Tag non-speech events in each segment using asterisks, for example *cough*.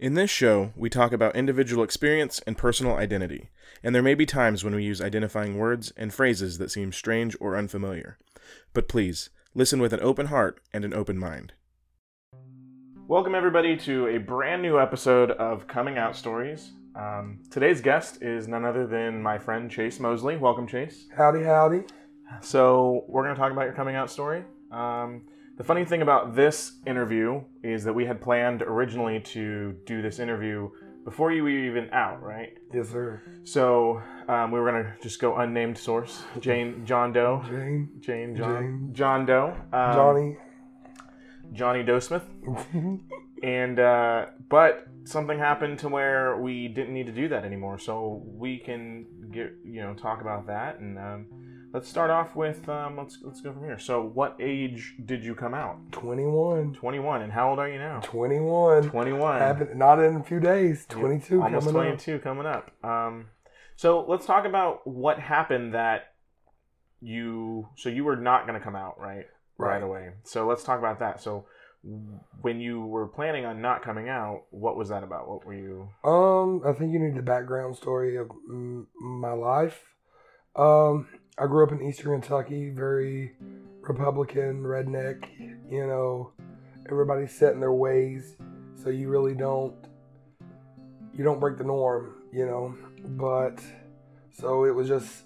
In this show, we talk about individual experience and personal identity, and there may be times when we use identifying words and phrases that seem strange or unfamiliar. But please, listen with an open heart and an open mind. Welcome, everybody, to a brand new episode of Coming Out Stories. Um, today's guest is none other than my friend Chase Mosley. Welcome, Chase. Howdy, howdy. So, we're going to talk about your coming out story. Um, the funny thing about this interview is that we had planned originally to do this interview before you were even out, right? Yes, sir. So um, we were gonna just go unnamed source, Jane, John Doe, Jane, Jane, John, Jane. John Doe, um, Johnny. Johnny Doe Smith, *laughs* and uh, but something happened to where we didn't need to do that anymore. So we can get you know talk about that and. Um, Let's start off with um, let's let's go from here. So, what age did you come out? 21. 21. And how old are you now? 21. 21. Happened, not in a few days. 22 Almost coming 22 coming up. Um, so let's talk about what happened that you. So you were not going to come out right right Right. away. So let's talk about that. So when you were planning on not coming out, what was that about? What were you? Um, I think you need the background story of my life. Um, I grew up in Eastern Kentucky, very Republican, redneck. You know, everybody's set in their ways, so you really don't you don't break the norm. You know, but so it was just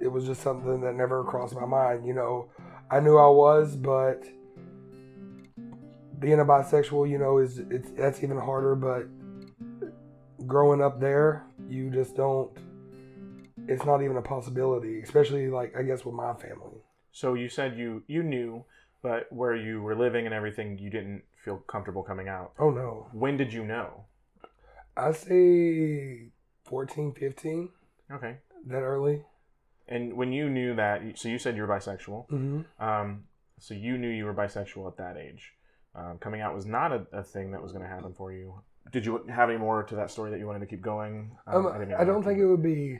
it was just something that never crossed my mind. You know, I knew I was, but being a bisexual, you know, is it's that's even harder. But growing up there, you just don't. It's not even a possibility, especially like I guess with my family. So you said you you knew, but where you were living and everything, you didn't feel comfortable coming out. Oh no, When did you know? I say 14, 15, Okay. that early. And when you knew that, so you said you were bisexual. hmm Um, so you knew you were bisexual at that age. Um, coming out was not a, a thing that was going to happen for you. Did you have any more to that story that you wanted to keep going? Um, didn't I don't think it would be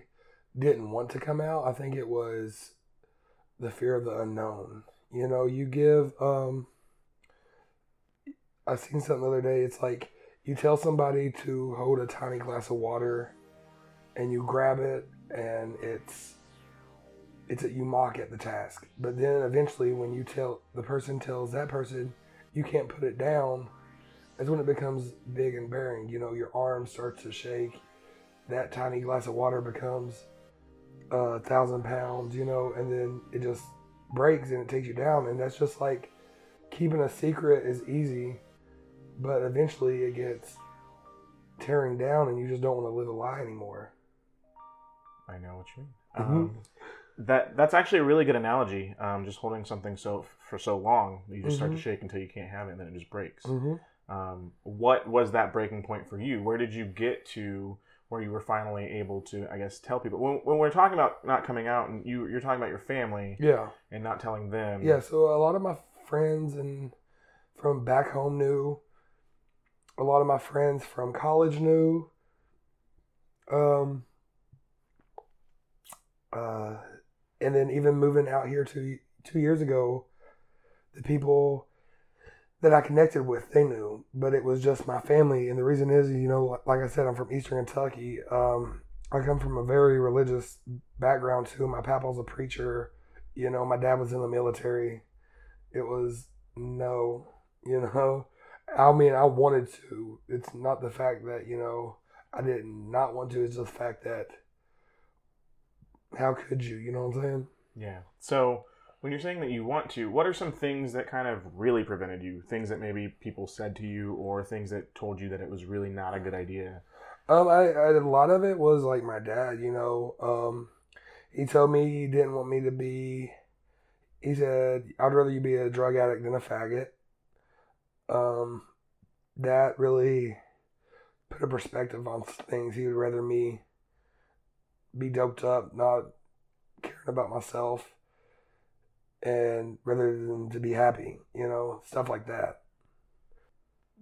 didn't want to come out. I think it was the fear of the unknown. You know, you give. um I seen something the other day. It's like you tell somebody to hold a tiny glass of water, and you grab it, and it's it's that you mock at the task. But then eventually, when you tell the person tells that person you can't put it down, that's when it becomes big and bearing. You know, your arm starts to shake that tiny glass of water becomes a thousand pounds, you know, and then it just breaks and it takes you down. And that's just like keeping a secret is easy, but eventually it gets tearing down and you just don't want to live a lie anymore. I know what you mean. Mhm. Um, that that's actually a really good analogy. Um, just holding something so for so long, you just start to Mhm. shake until you can't have it, and then it just breaks. Mm-hmm. Um, what was that breaking point for you? Where did you get to where you were finally able to, I guess, tell people? When, when we're talking about not coming out, and you you're talking about your family Yeah. and not telling them. Yeah. So a lot of my friends and from back home knew. A lot of my friends from college knew. Um. Uh, and then even moving out here two two years ago, the people that I connected with they knew, but it was just my family. And the reason is, you know, like I said, I'm from Eastern Kentucky. Um, I come from a very religious background too. My papa's a preacher. You know, my dad was in the military. It was no, *laughs* you know. I mean, I wanted to. It's not the fact that you know I did not want to. It's the fact that how could you? You know what I'm saying? Yeah. So when you're saying that you want to, what are some things that kind of really prevented you? Things that maybe people said to you, or things that told you that it was really not a good idea? Um, I, I a lot of it was like my dad. You know, um, he told me he didn't want me to be. He said, "I'd rather you be a drug addict than a faggot." Um, that really put a perspective on things. He would rather me be doped up, not caring about myself, and rather than to be happy. You know, stuff like that.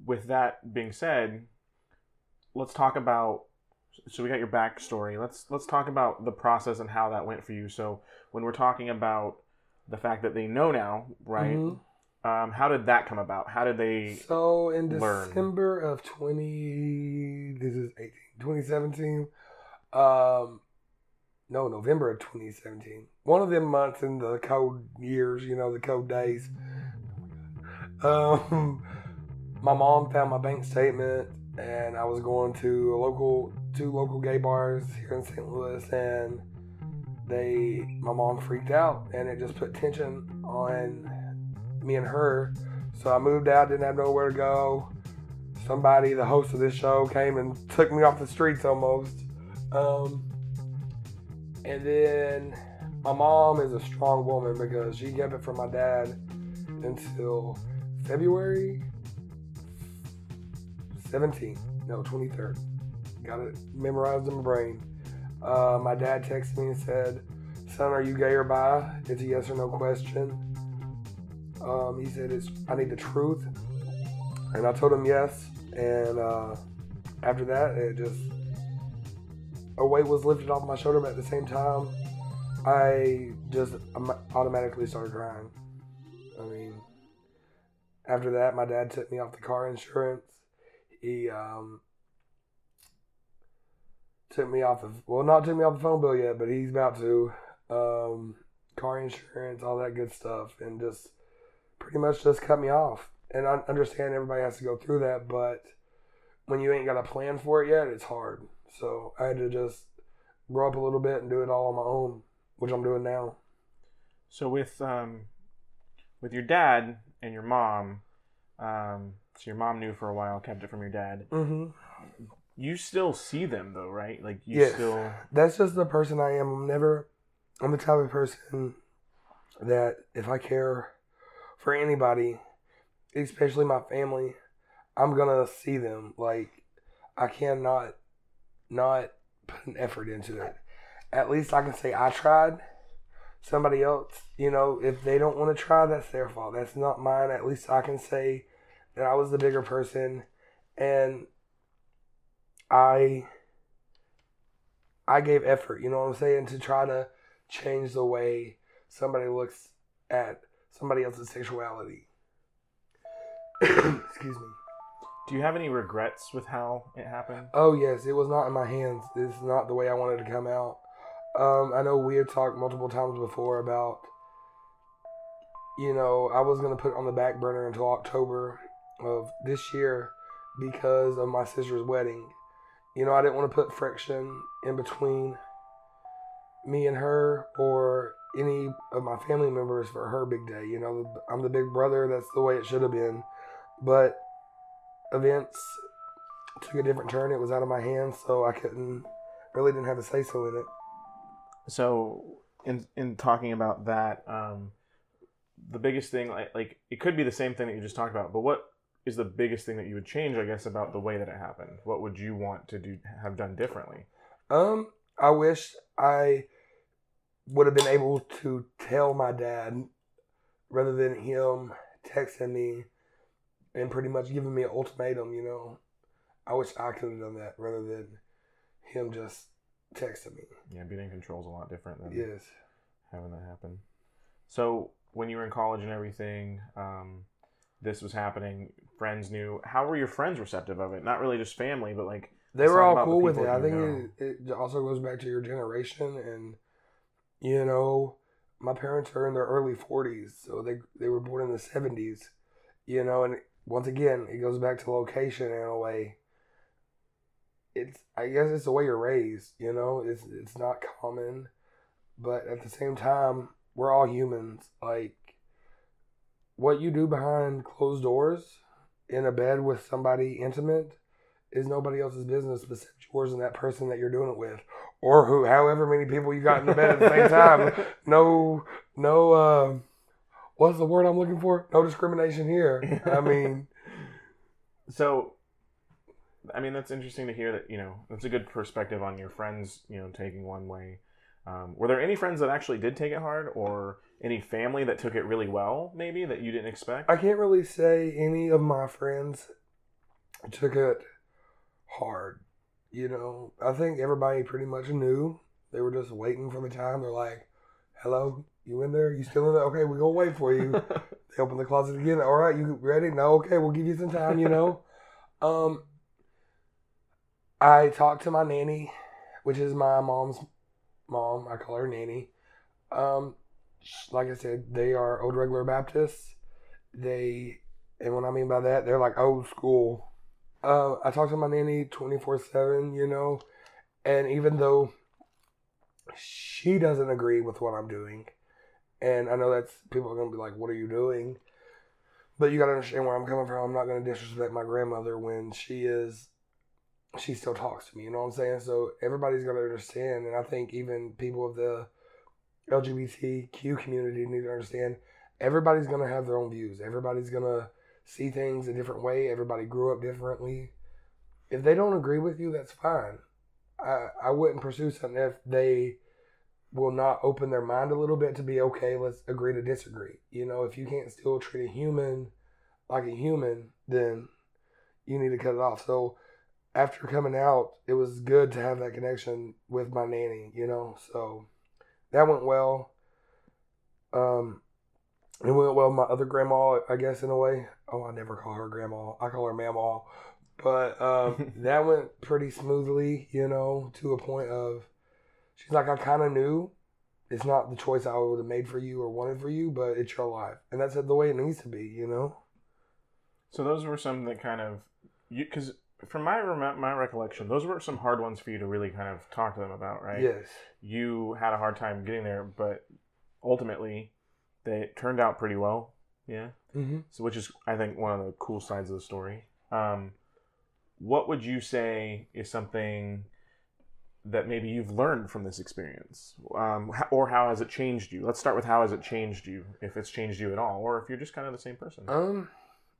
With that being said, let's talk about. So we got your backstory. Let's let's talk about the process and how that went for you. So when we're talking about the fact that they know now, right? Mhm. Um, how did that come about? How did they? So in learn? December of 20 2018, 2017. Um, no, November of 2017. One of them months in the cold years, you know, the cold days. Um, my mom found my bank statement, and I was going to a local, two local gay bars here in St. Louis, and they, my mom freaked out, and it just put tension on me and her. So I moved out, didn't have nowhere to go. Somebody, the host of this show, came and took me off the streets almost. Um, and then my mom is a strong woman because she kept it from my dad until February 17th, no, 23rd. Got it memorized in my brain. Uh, my dad texted me and said, Son, are you gay or bi? It's a yes or no question. Um, he said, it's, I need the truth. And I told him yes. And uh, after that, it just, a weight was lifted off my shoulder, but at the same time, I just automatically started crying. I mean, after that, my dad took me off the car insurance. He um, took me off of, well, not took me off the phone bill yet, but he's about to. Um, car insurance, all that good stuff, and just pretty much just cut me off. And I understand everybody has to go through that, but when you ain't got a plan for it yet, it's hard. So I had to just grow up a little bit and do it all on my own, which I'm doing now. So with um, with your dad and your mom, um, so your mom knew for a while, kept it from your dad. Mm-hmm. You still see them though, right? Like you yes. still. That's just the person I am. I'm never. I'm the type of person that if I care for anybody, especially my family, I'm gonna see them. Like I cannot not put an effort into it. At least I can say I tried. Somebody else, you know, if they don't want to try, that's their fault. That's not mine. At least I can say that I was the bigger person and I I gave effort, you know what I'm saying, to try to change the way somebody looks at somebody else's sexuality. *coughs* Excuse me. Do you have any regrets with how it happened? Oh yes, it was not in my hands. It's not the way I wanted to come out. Um, I know we had talked multiple times before about, you know, I was gonna put it on the back burner until October of this year because of my sister's wedding. You know, I didn't want to put friction in between me and her or any of my family members for her big day. You know, I'm the big brother. That's the way it should have been. But events took a different turn. It was out of my hands, so I couldn't really didn't have a say so in it. So, in in talking about that, um, the biggest thing, like, like it could be the same thing that you just talked about, but what is the biggest thing that you would change? I guess about the way that it happened. What would you want to do have done differently? Um, I wish I would have been able to tell my dad rather than him texting me and pretty much giving me an ultimatum, you know. I wish I could have done that rather than him just texting me. Yeah, being in control is a lot different than yes. having that happen. So when you were in college and everything, um, this was happening. Friends knew. How were your friends receptive of it? Not really just family, but like they were all cool with it. I think it, it also goes back to your generation and you know, my parents are in their early 40s, so they they were born in the 70s. You know, and once again, it goes back to location in a way. It's I guess it's the way you're raised. You know, it's it's not common, but at the same time, we're all humans. Like what you do behind closed doors in a bed with somebody intimate is nobody else's business besides yours and that person that you're doing it with or who, however many people you got in the bed at the same *laughs* time. No, no. Uh, what's the word I'm looking for? No discrimination here. I mean, *laughs* so. I mean, that's interesting to hear that, you know, that's a good perspective on your friends, you know, taking one way. Um, were there any friends that actually did take it hard or any family that took it really well, maybe, that you didn't expect? I can't really say any of my friends took it hard. You know, I think everybody pretty much knew. They were just waiting for the time. They're like, "Hello, you in there? You still in there? Okay, we're gonna wait for you." *laughs* they open the closet again. All right, you ready? No, okay, we'll give you some time. You know, *laughs* um, I talked to my nanny, which is my mom's mom. I call her nanny. Um, like I said, they are old regular Baptists. They, and what I mean by that, they're like old school. Uh, I talk to my nanny twenty four seven, you know, and even though she doesn't agree with what I'm doing, and I know that's people are gonna be like, "What are you doing?" But you gotta understand where I'm coming from. I'm not gonna disrespect my grandmother when she is she still talks to me. You know what I'm saying? So everybody's gonna understand, and I think even people of the LGBTQ community need to understand. Everybody's gonna have their own views. Everybody's gonna see things a different way. Everybody grew up differently. If they don't agree with you, that's fine. I I wouldn't pursue something if they will not open their mind a little bit to be okay. Let's agree to disagree. You know, if you can't still treat a human like a human, then you need to cut it off. So after coming out, it was good to have that connection with my nanny, you know. So that went well. Um, it went well. My other grandma, I guess, in a way. Oh, I never call her grandma. I call her mamaw. But um, *laughs* that went pretty smoothly, you know, to a point of she's like, I kind of knew it's not the choice I would have made for you or wanted for you, but it's your life, and that's the way it needs to be, you know. So those were some that kind of you because from my my recollection, those were some hard ones for you to really kind of talk to them about, right? Yes. You had a hard time getting there, but ultimately, they turned out pretty well. Yeah. Mm-hmm. So, which is I think one of the cool sides of the story. Um, what would you say is something that maybe you've learned from this experience, um, or how has it changed you? Let's start with how has it changed you, if it's changed you at all, or if you're just kind of the same person. Um,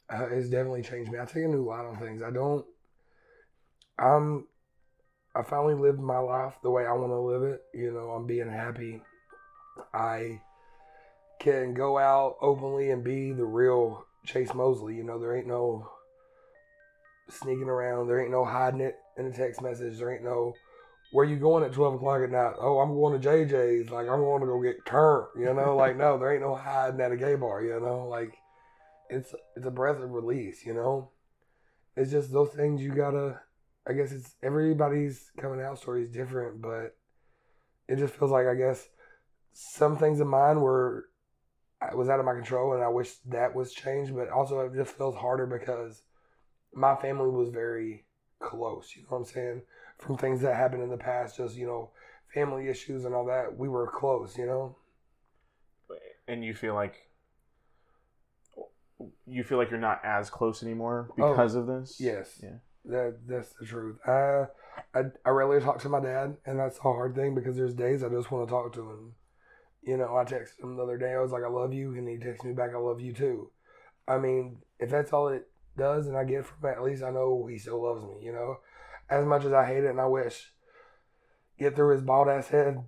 uh, it's definitely changed me. I take a new light on things. I don't. I'm. I finally lived my life the way I want to live it. You know, I'm being happy. I can go out openly and be the real Chase Mosley. You know, there ain't no sneaking around. There ain't no hiding it in a text message. There ain't no where you going at twelve o'clock at night. Oh, I'm going to JJ's. Like I'm going to go get turned. You know, like no, there ain't no hiding at a gay bar. You know, like it's it's a breath of release. You know, it's just those things you gotta. I guess it's everybody's coming out story is different, but it just feels like I guess some things of mine were I was out of my control, and I wish that was changed. But also, it just feels harder because my family was very close. You know what I'm saying? From things that happened in the past, just you know, family issues and all that. We were close. You know. and you feel like you feel like you're not as close anymore Oh, because of this. Yes. Yeah. That that's the truth. I, I I rarely talk to my dad, and that's a hard thing because there's days I just want to talk to him. You know, I texted him the other day. I was like, "I love you," and he texted me back, "I love you too." I mean, if that's all it does, and I get from it, at least I know he still loves me. You know, as much as I hate it, and I wish get through his bald ass head.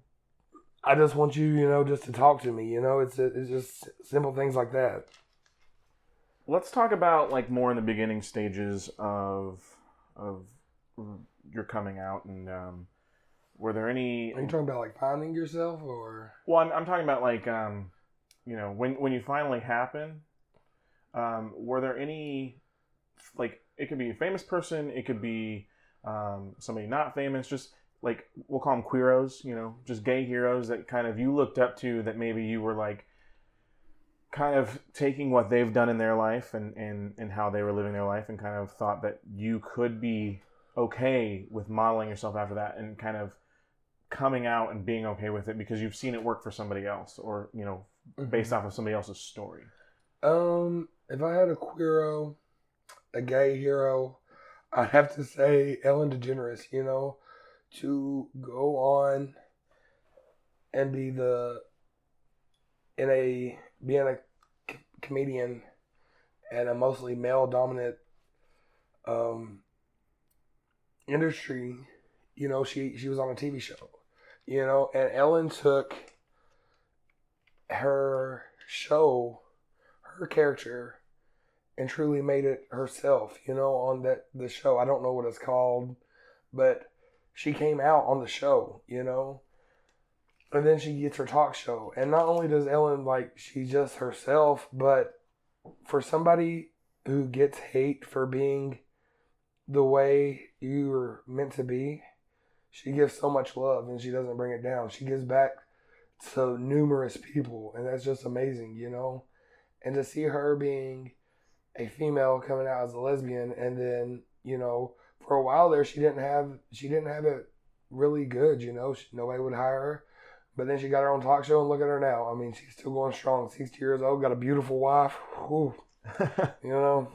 I just want you, you know, just to talk to me. You know, it's it's just simple things like that. Let's talk about like more in the beginning stages of of your coming out and um, were there any Are you talking about like finding yourself or? Well, I'm, I'm talking about like, um, you know, when when you finally happen, um, were there any, like, it could be a famous person, it could be um, somebody not famous, just like we'll call them queeros, you know, just gay heroes that kind of you looked up to that maybe you were like, kind of taking what they've done in their life and and and how they were living their life and kind of thought that you could be okay with modeling yourself after that and kind of coming out and being okay with it because you've seen it work for somebody else or you know based off of somebody else's story. Um, if I had a queero, a gay hero, I'd have to say Ellen DeGeneres. You know, to go on and be the in a being a comedian and a mostly male dominant um industry. You know, she she was on a TV show. You know, and Ellen took her show her character and truly made it herself, you know, on that the show. I don't know what it's called, but she came out on the show, you know. And then she gets her talk show. And not only does Ellen like she's just herself, but for somebody who gets hate for being the way you're meant to be. She gives so much love and she doesn't bring it down. She gives back to numerous people, and that's just amazing, you know. And to see her being a female coming out as a lesbian, and then you know, for a while there, she didn't have she didn't have it really good, you know. She, nobody would hire her, but then she got her own talk show, and look at her now. I mean, she's still going strong. Sixty years old, got a beautiful wife. Whew. *laughs* you know.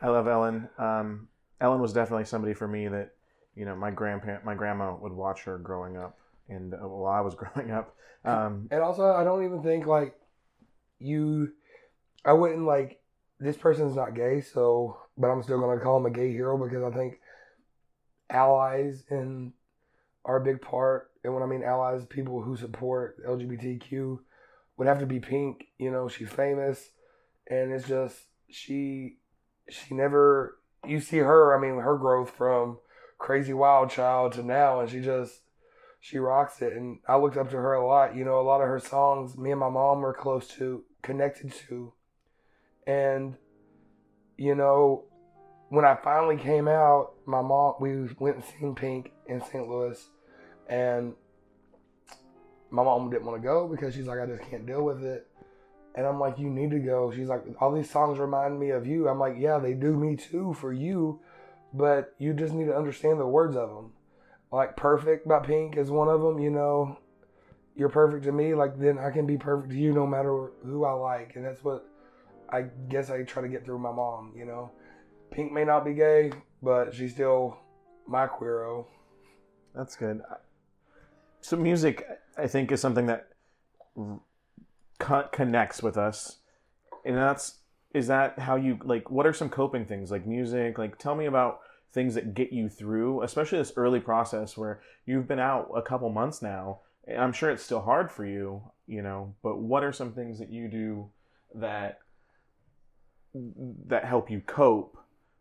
I love Ellen. Um, Ellen was definitely somebody for me that, you know, my grandparent, my grandma would watch her growing up, and uh, while I was *laughs* growing up. Um, and also, I don't even think like you. I wouldn't like this person's not gay, so but I'm still gonna call him a gay hero because I think allies and are a big part. And when I mean allies, people who support LGBTQ would have to be Pink. You know, she's famous, and it's just she she never you see her. I mean, her growth from crazy wild child to now, and she just she rocks it. And I looked up to her a lot. You know, a lot of her songs, me and my mom were close to, connected to, and you know, when I finally came out, my mom we went and seen Pink in St. Louis, and my mom didn't want to go because she's like, I just can't deal with it. And I'm like, you need to go. She's like, all these songs remind me of you. I'm like, yeah, they do me too for you, but you just need to understand the words of them. Like Perfect by Pink is one of them, you know. You're perfect to me, like then I can be perfect to you no matter who I like. And that's what I guess I try to get through my mom, you know. Pink may not be gay, but she's still my queero. That's good. So music, I think, is something that connects with us, and that's is that how you like? What are some coping things like music? Like, tell me about things that get you through, especially this early process where you've been out a couple months now. I'm sure it's still hard for you, you know. But what are some things that you do that that help you cope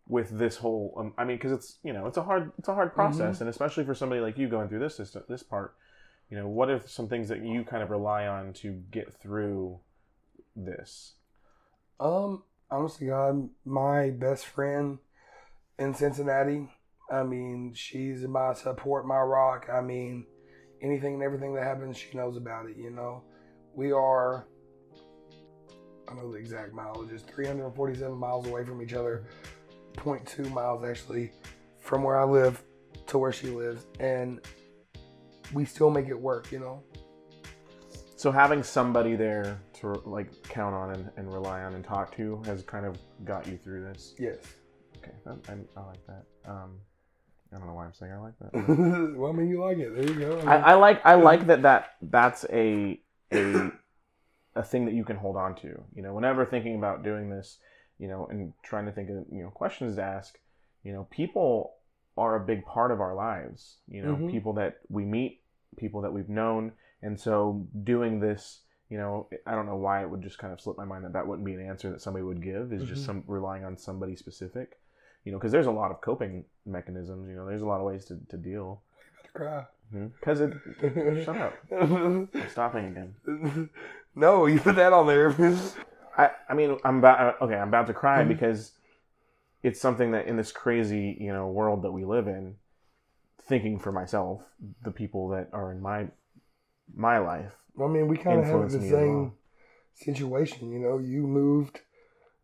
with this whole um, i mean because it's you know it's a hard it's a hard mm-hmm. process mm-hmm. and especially for somebody like you going through this system, this part you know what are some things that you kind of rely on to get through this um honestly god my best friend in cincinnati i mean she's my support my rock i mean anything and everything that happens she knows about it you know we are I know the exact mileage is 347 miles away from each other, 0.2 miles actually from where I live to where she lives, and we still make it work, you know. So having somebody there to like count on and, and rely on and talk to has kind of got you through this. Yes. Okay, I, I, I like that. Um, I don't know why I'm saying I like that. *laughs* well, I mean, you like it. There you go. I, mean, I, I like I like that that that's a a a thing that you can hold on to. You know, whenever thinking about doing this, you know, and trying to think of you know questions to ask, you know, people are a big part of our lives. You know, mm-hmm. people that we meet, people that we've known, and so doing this, you know, I don't know why it would just kind of slip my mind that that wouldn't be an answer that somebody would give. Is mm-hmm. just some relying on somebody specific. You know, because there's a lot of coping mechanisms. You know, there's a lot of ways to, to deal. Cry. Because mm-hmm. it. *laughs* shut up. *laughs* I'm stopping again. *laughs* No, *laughs* you put that on there. I, I mean, I'm about okay. I'm about to cry mm-hmm. because it's something that in this crazy, you know, world that we live in, thinking for myself, the people that are in my my life. I mean, we kind of have the same well. situation. You know, you moved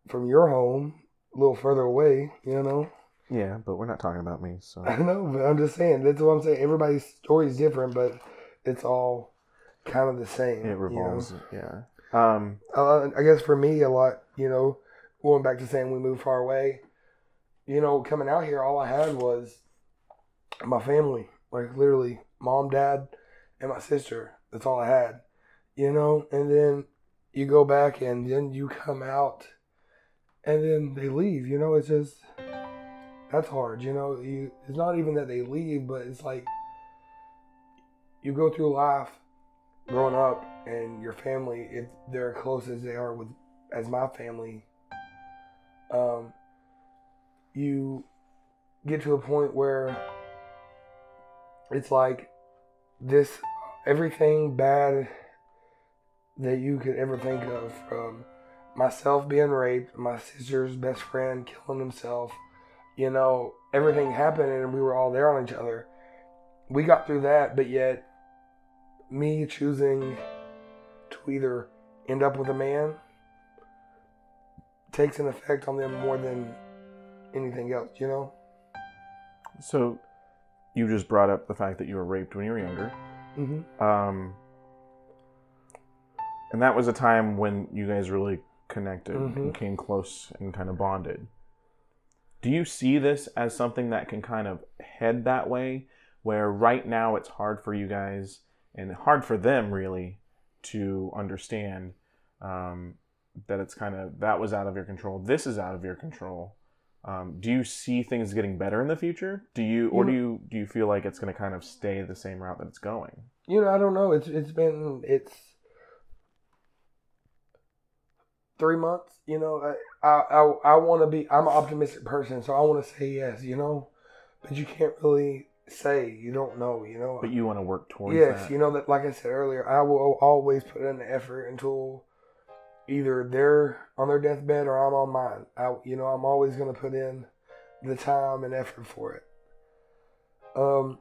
from your home a little further away. You know. Yeah, but we're not talking about me. So *laughs* I know, but I'm just saying that's what I'm saying. Everybody's story is different, but it's all kind of the same. It revolves. You know? Yeah. Um, uh, I guess for me, a lot. You know, going back to saying we moved far away. You know, coming out here, all I had was my family. Like literally, mom, dad, and my sister. That's all I had. You know, and then you go back and then you come out, and then they leave. You know, it's just that's hard. You know, you it's not even that they leave, but it's like you go through life growing up and your family, if they're close as they are with as my family, um, you get to a point where it's like this everything bad that you could ever think of from myself being raped, my sister's best friend killing himself, you know, everything happened and we were all there on each other. We got through that, but yet me choosing to either end up with a man takes an effect on them more than anything else, you know? So, you just brought up the fact that you were raped when you were younger. Mm-hmm. Um, and that was a time when you guys really connected Mhm. and came close and kind of bonded. Do you see this as something that can kind of head that way, where right now it's hard for you guys and hard for them really to understand um, that it's kind of that was out of your control. This is out of your control. Um, do you see things getting better in the future? Do you, or do you do you feel like it's going to kind of stay the same route that it's going? You know, I don't know. It's it's been it's three months. You know, I I I, I want to be. I'm an optimistic person, so I want to say yes. You know, but you can't really say. You don't know. You know. But you want to work towards it. yes, that. you know that. Like I said earlier, I will always put in the effort until either they're on their deathbed or I'm on mine. I, you know, I'm always going to put in the time and effort for it. Um,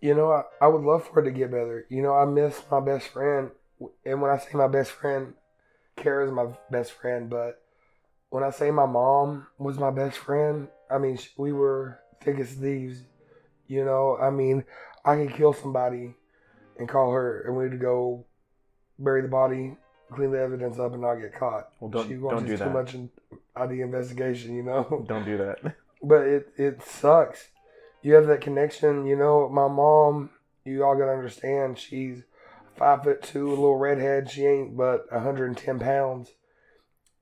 you know, I, I would love for it to get better. You know, I miss my best friend, and when I say my best friend, Kara's my best friend, but when I say my mom was my best friend, I mean we were thick as thieves. You know, I mean, I could kill somebody and call her, and we'd go bury the body, clean the evidence up, and not get caught. Well, don't- she don't wants do too that. much in ID investigation, you know. *laughs* Don't do that. *laughs* but it it sucks. You have that connection, you know. My mom, you all gotta understand, she's five foot two, a little redhead. She ain't but 110 pounds.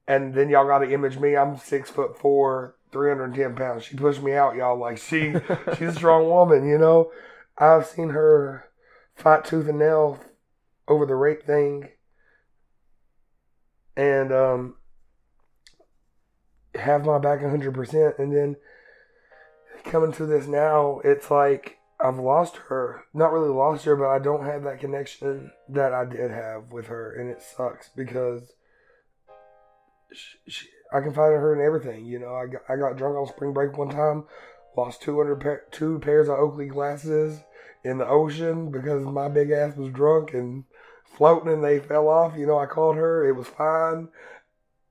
And then y'all gotta image me. I'm six foot four, 310 pounds. She pushed me out, y'all. Like she, she's a strong woman, you know. I've seen her fight tooth and nail over the rape thing, and um, have my back 100%. And then coming to this now, it's like I've lost her. Not really lost her, but I don't have that connection that I did have with her. And it sucks because she, she, I confided in her in everything. You know, I got, I got drunk on spring break one time, lost 200 pa- two pairs of Oakley glasses in the ocean because my big ass was drunk and floating and they fell off. You know, I called her. It was fine.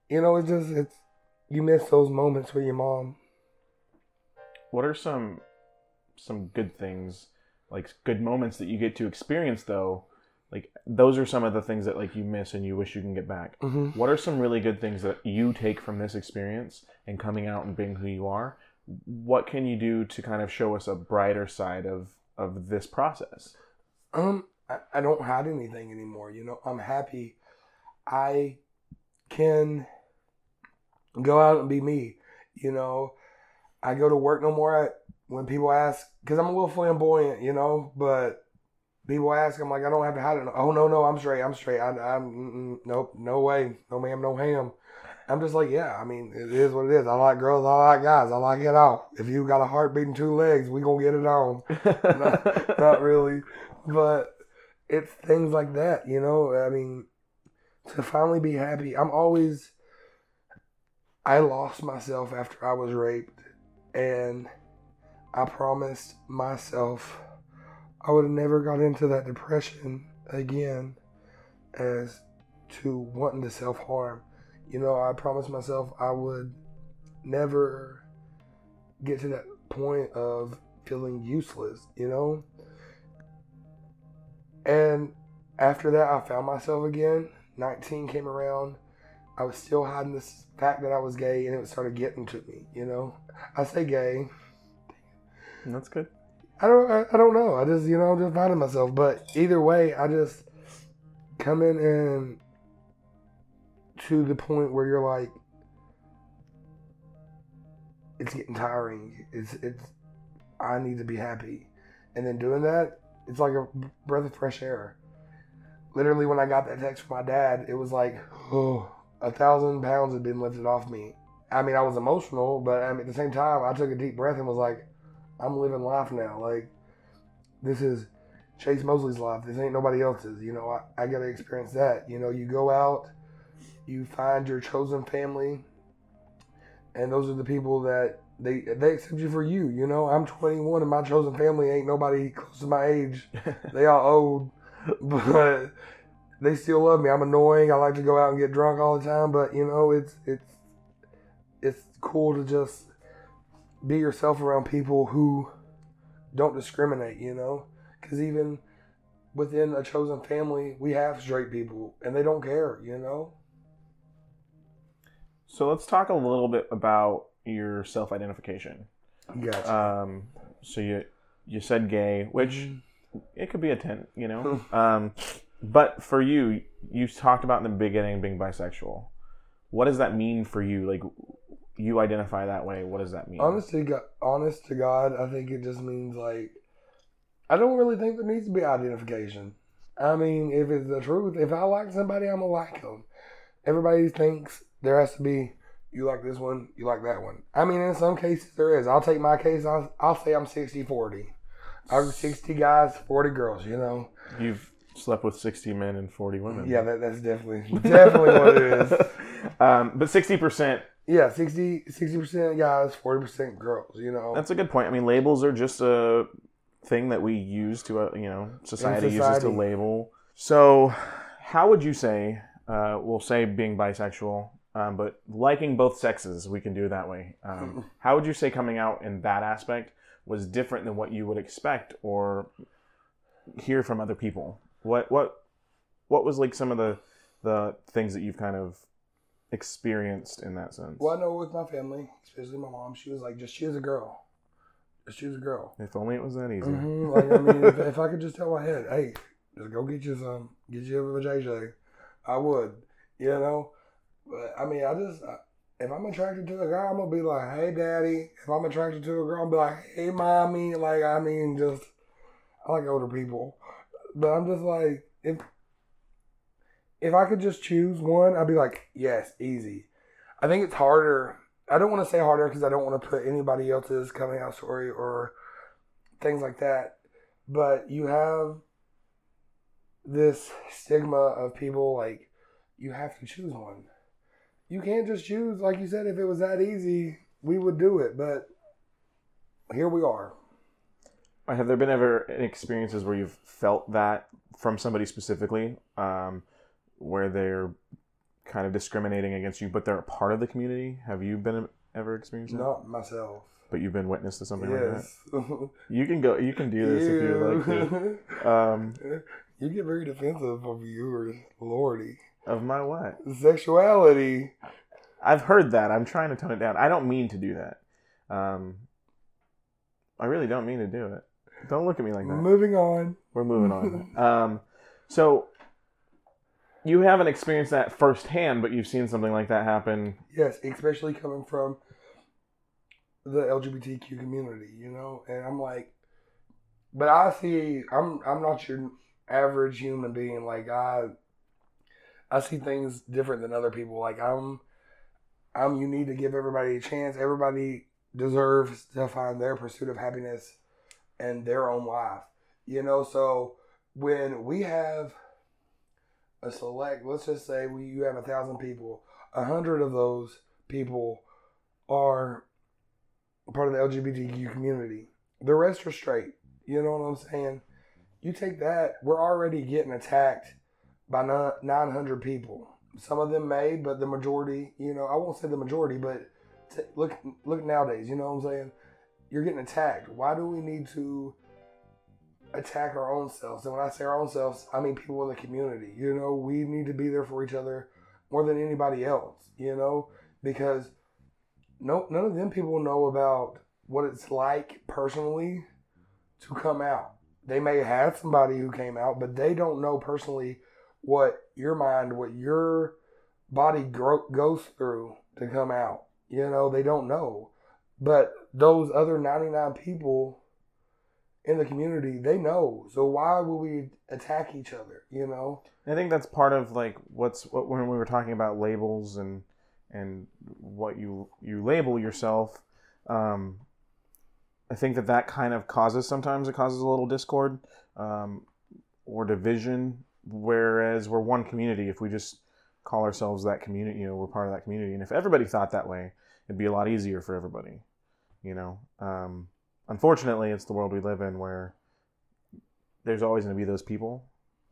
You know, it's just, it's, you miss those moments with your mom. What are some some good things, like good moments that you get to experience though? Like those are some of the things that like you miss and you wish you can get back. Mm-hmm. What are some really good things that you take from this experience and coming out and being who you are? What can you do to kind of show us a brighter side of of this process? Um, I, I don't hide anything anymore. You know, I'm happy. I can go out and be me. You know, I go to work no more. I, when people ask, because I'm a little flamboyant, you know, but people ask, I'm like, I don't have to hide it. Oh no, no, I'm straight. I'm straight. I, I'm nope, no way, no ma'am, no ham. I'm just like, yeah. I mean, it is what it is. I like girls. I like guys. I like it all. If you got a heart beating two legs, we gonna get it on *laughs* not, not really, but it's things like that, you know. I mean, to finally be happy, I'm always. I lost myself after I was raped, and I promised myself I would have never got into that depression again, as to wanting to self harm. You know, I promised myself I would never get to that point of feeling useless, you know? And after that, I found myself again. 19 came around. I was still hiding this fact that I was gay, and it started getting to me, you know? I say gay. That's good. I don't, I, I don't know. I just, you know, I'm just finding myself. But either way, I just come in and to the point where you're like, it's getting tiring. It's, it's, I need to be happy. And then doing that, it's like a breath of fresh air. Literally, when I got that text from my dad, it was like, oh, a thousand pounds had been lifted off me. I mean, I was emotional, but I mean, at the same time, I took a deep breath and was like, I'm living life now. Like, this is Chase Mosley's life. This ain't nobody else's. You know, I, I got to experience that. You know, you go out, you find your chosen family, and those are the people that they they accept you for you. You know, I'm 21 and my chosen family ain't nobody close to my age. *laughs* they all old, but they still love me. I'm annoying. I like to go out and get drunk all the time, but you know, it's it's it's cool to just be yourself around people who don't discriminate. You know, because even within a chosen family, we have straight people, and they don't care. You know. So let's talk a little bit about your self-identification. Gotcha. Um, so you you said gay, which it could be a tent, you know. *laughs* um, but for you, you talked about in the beginning being bisexual. What does that mean for you? Like, you identify that way. What does that mean? Honest to God, honest to God, I think it just means like I don't really think there needs to be identification. I mean, if it's the truth, if I like somebody, I'm gonna like them. Everybody thinks there has to be you like this one, you like that one. I mean, in some cases there is. I'll take my case. I'll, I'll say I'm 60 40. I'm 60 guys, 40 girls. You know. You've slept with 60 men and 40 women. Yeah, that, that's definitely definitely what it is. *laughs* Um, but 60%. Yeah, 60 percent guys, 40 percent girls. You know. That's a good point. I mean, labels are just a thing that we use to, uh, you know, society, society. uses to label. So, how would you say? Uh, we'll say being bisexual um, but liking both sexes, we can do it that way. Um, *laughs* how would you say coming out in that aspect was different than what you would expect or hear from other people? What what what was like some of the the things that you've kind of experienced in that sense? Well, I know with my family, especially my mom, she was like, just she was a girl. Just she was a girl. If only it was that easy. Mm-hmm. *laughs* Like I mean, if, if I could just tell my head, hey, just go get you some, get you a JJ, I would. You know. But I mean, I just if I'm attracted to a guy, I'm gonna be like, "Hey, daddy." If I'm attracted to a girl, I'm be like, "Hey, mommy." Like, I mean, just I like older people, but I'm just like, if if I could just choose one, I'd be like, "Yes, easy." I think it's harder. I don't want to say harder because I don't want to put anybody else's coming out story or things like that. But you have this stigma of people like you have to choose one you can't just choose. Like you said, if it was that easy, we would do it. But here we are. Have there been ever any experiences where you've felt that from somebody specifically, um, where they're kind of discriminating against you, but they're a part of the community? Have you been ever experienced that? Not myself. But you've been witness to something yes. like that. You can go. You can do this if you'd like to. *laughs* Um, you get very defensive of viewers, lordy. Of my what? Sexuality. I've heard that. I'm trying to tone it down. I don't mean to do that. Um, I really don't mean to do it. Don't look at me like that. Moving on. We're moving on. *laughs* um, so you haven't experienced that firsthand, but you've seen something like that happen. Yes, especially coming from the LGBTQ community, you know. And I'm like, but I see, I'm I'm not your average human being. Like I I see things different than other people. Like I'm, I'm. You need to give everybody a chance. Everybody deserves to find their pursuit of happiness and their own life. You know, so when we have a select, let's just say we you have a thousand people, a hundred of those people are part of the LGBTQ community. The rest are straight. You know what I'm saying? You take that, we're already getting attacked by 900 people. Some of them may, but the majority, you know, I won't say the majority, but t- look, look nowadays, you know what I'm saying? You're getting attacked. Why do we need to attack our own selves? And when I say our own selves, I mean people in the community. You know, we need to be there for each other more than anybody else, you know, because no, none of them people know about what it's like personally to come out. They may have somebody who came out, but they don't know personally what your mind, what your body gro- goes through to come out. You know, they don't know. But those other 99 people in the community, they know. So why would we attack each other, you know? I think that's part of like what's what when we were talking about labels and and what you you label yourself um, I think that that kind of causes sometimes it causes a little discord um, or division Whereas we're one community. If we just call ourselves that community, you know, we're part of that community. And if everybody thought that way, it'd be a lot easier for everybody. You know, um, unfortunately, it's the world we live in where there's always going to be those people.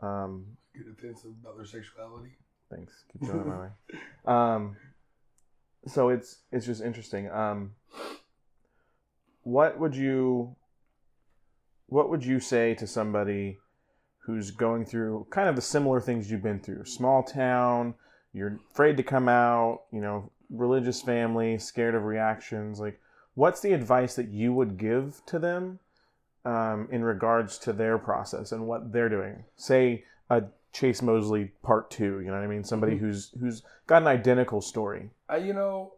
Um, Get offensive about their sexuality. thanks. Keep doing it my way. Um, so it's it's just interesting. Um, what would you what would you say to somebody who's going through kind of the similar things you've been through? Small town, you're afraid to come out, you know, religious family, scared of reactions. Like, what's the advice that you would give to them um, in regards to their process and what they're doing? Say a Chase Mosley part two. You know what I mean? Somebody Mhm. who's who's got an identical story. I, you know,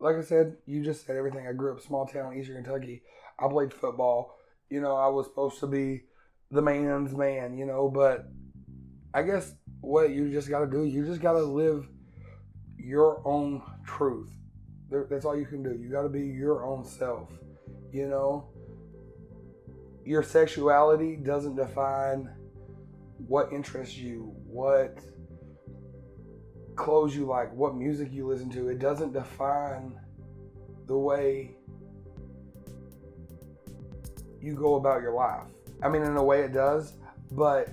like I said, you just said everything. I grew up small town, Eastern Kentucky. I played football. You know, I was supposed to be the man's man. You know, but I guess what you just got to do, you just got to live your own truth. That's all you can do. You got to be your own self. You know, your sexuality doesn't define what interests you, what clothes you like, what music you listen to. It doesn't define the way you go about your life. I mean, in a way it does, but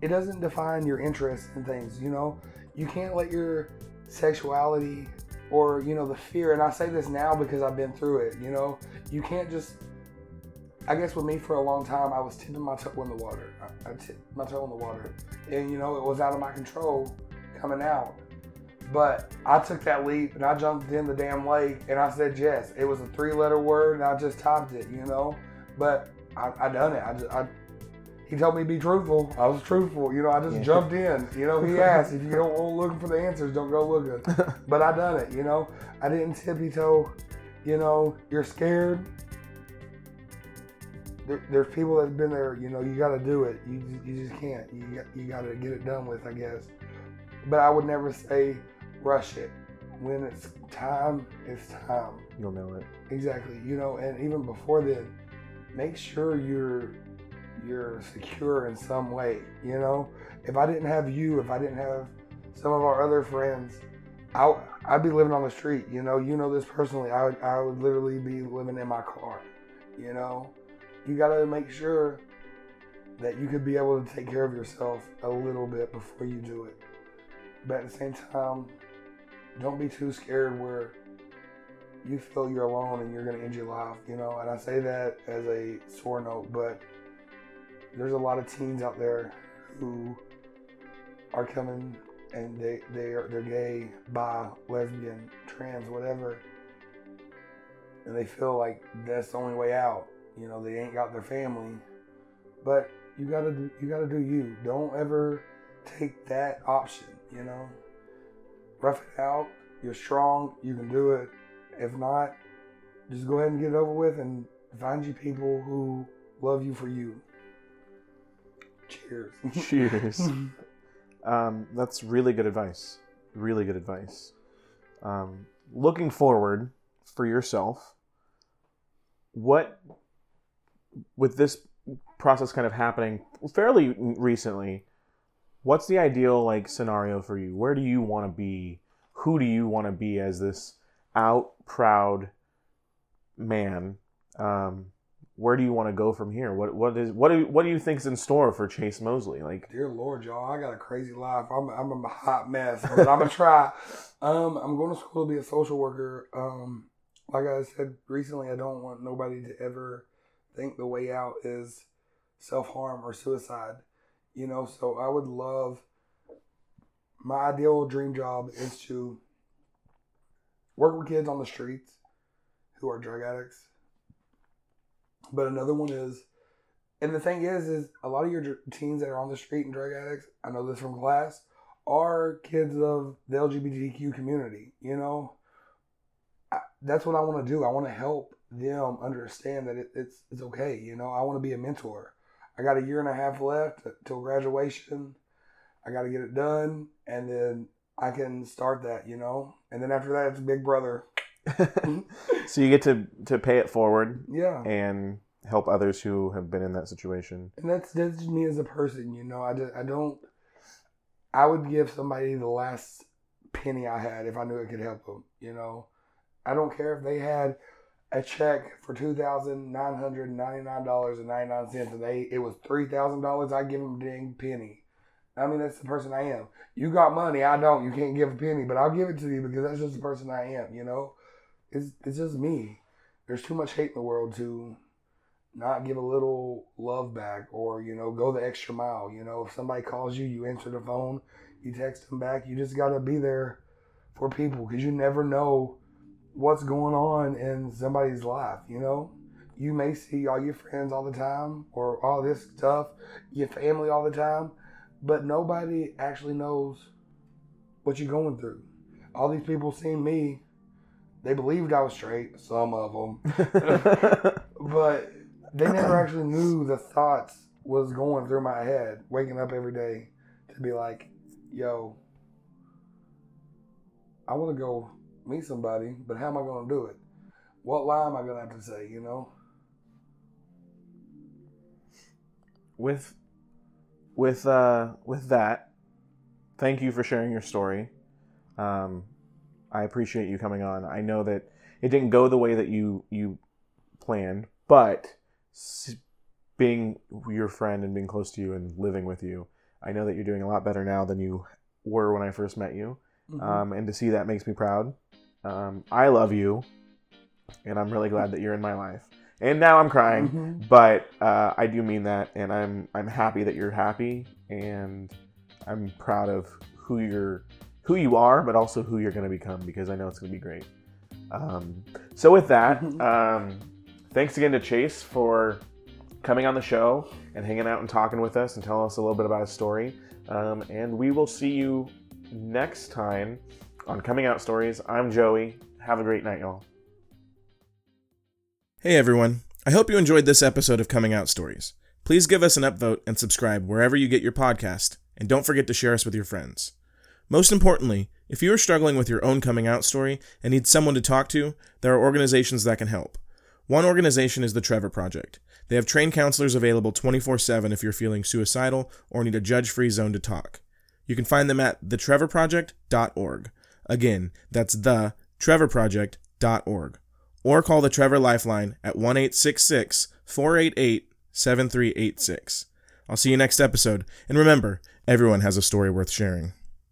it doesn't define your interests in things, you know? You can't let your sexuality or, you know, the fear, and I say this now because I've been through it, you know? You can't just I guess with me for a long time, I was tipping my toe in the water. I, I tipped my toe in the water, and you know it was out of my control coming out. But I took that leap and I jumped in the damn lake and I said yes. It was a three-letter word and I just typed it, you know. But I, I done it. I just, I, he told me to be truthful. I was truthful, you know. I just Yeah. jumped in, you know. He asked if you don't want looking for the answers, don't go looking. *laughs* But I done it, you know. I didn't tippy toe. You know, you're scared there, there's people that've been there. You know, you got to do it. You ju- you just can't. You got, you got to get it done with, I guess. But I would never say rush it. When it's time, it's time. You'll know it. Exactly. You know, and even before then, make sure you're you're secure in some way. You know, if I didn't have you, if I didn't have some of our other friends, I I'd be living on the street. You know, you know this personally. I would I would literally be living in my car. You know, you got to make sure that you could be able to take care of yourself a little bit before you do it. But at the same time, don't be too scared where you feel you're alone and you're going to end your life, you know. And I say that as a sore note, but there's a lot of teens out there who are coming and they they are they're gay, bi, lesbian, trans, whatever, and they feel like that's the only way out. You know, they ain't got their family, but you gotta you gotta do you. Don't ever take that option. You know, rough it out. You're strong. You can do it. If not, just go ahead and get it over with and find you people who love you for you. Cheers. *laughs* *laughs* Cheers. *laughs* um, that's really good advice. Really good advice. Um, looking forward for yourself, what with this process kind of happening fairly recently, what's the ideal like scenario for you? Where do you want to be? Who do you want to be as this out proud man? Um, where do you want to go from here? What what is what do what do you think's in store for Chase Mosley? Like Dear Lord, y'all, I got a crazy life. I'm, I'm a hot mess, but I'm gonna try. *laughs* Um, I'm going to school to be a social worker. Um, like I said recently, I don't want nobody to ever think the way out is self harm or suicide. You know, so I would love. My ideal dream job is to work with kids on the streets who are drug addicts. But another one is and the thing is, is a lot of your teens that are on the street and drug addicts, I know this from class, are kids of the LGBTQ community. You know, I, that's what I want to do. I want to help them understand that it, it's it's okay. You know, I want to be a mentor. I got a year and a half left till graduation. I got to get it done, and then I can start that. You know, and then after that, it's Big Brother. Hmm? *laughs* so you get to to pay it forward Yeah. and help others who have been in that situation. And that's that's just me as a person, you know. I just I don't. I would give somebody the last penny I had if I knew it could help them. You know, I don't care if they had a check for two thousand nine hundred ninety nine dollars and ninety nine cents, and they it was three thousand dollars. I give them a dang penny. I mean, that's the person I am. You got money, I don't. You can't give a penny, but I'll give it to you because that's just the person I am. You know, it's it's just me. There's too much hate in the world to not give a little love back or you know go the extra mile. You know if somebody calls you you answer the phone you text them back you just got to be there for people because you never know what's going on in somebody's life you know? You may see all your friends all the time or all this stuff your family all the time but nobody actually knows what you're going through. All these people seen me they believed i was straight some of them *laughs* but they never actually knew the thoughts was going through my head, waking up every day to be like, yo, I want to go meet somebody, but how am I going to do it? What lie am I going to have to say, you know? With with uh with that, thank you for sharing your story. Um I appreciate you coming on. I know that it didn't go the way that you you planned, but being your friend and being close to you and living with you, I know that you're doing a lot better now than you were when I first met you. Mm-hmm. Um, and to see that makes me proud. Um, I love you, and I'm really glad that you're in my life. And now I'm crying, mm-hmm. but uh, I do mean that, and I'm I'm happy that you're happy, and I'm proud of who you're who you are, but also who you're going to become because I know it's going to be great. Um, so with that. *laughs* Um, thanks again to Chase for coming on the show and hanging out and talking with us and telling us a little bit about his story. Um, and we will see you next time on Coming Out Stories. I'm Joey. Have a great night, y'all. Hey, everyone. I hope you enjoyed this episode of Coming Out Stories. Please give us an upvote and subscribe wherever you get your podcast, and don't forget to share us with your friends. Most importantly, if you are struggling with your own coming out story and need someone to talk to, there are organizations that can help. One organization is the Trevor Project. They have trained counselors available 24 7 if you're feeling suicidal or need a judge free zone to talk. You can find them at thetrevorproject.org. Again, that's the trevorproject.org. Or call the Trevor Lifeline at 1 866 488 7386. I'll see you next episode. And remember, everyone has a story worth sharing.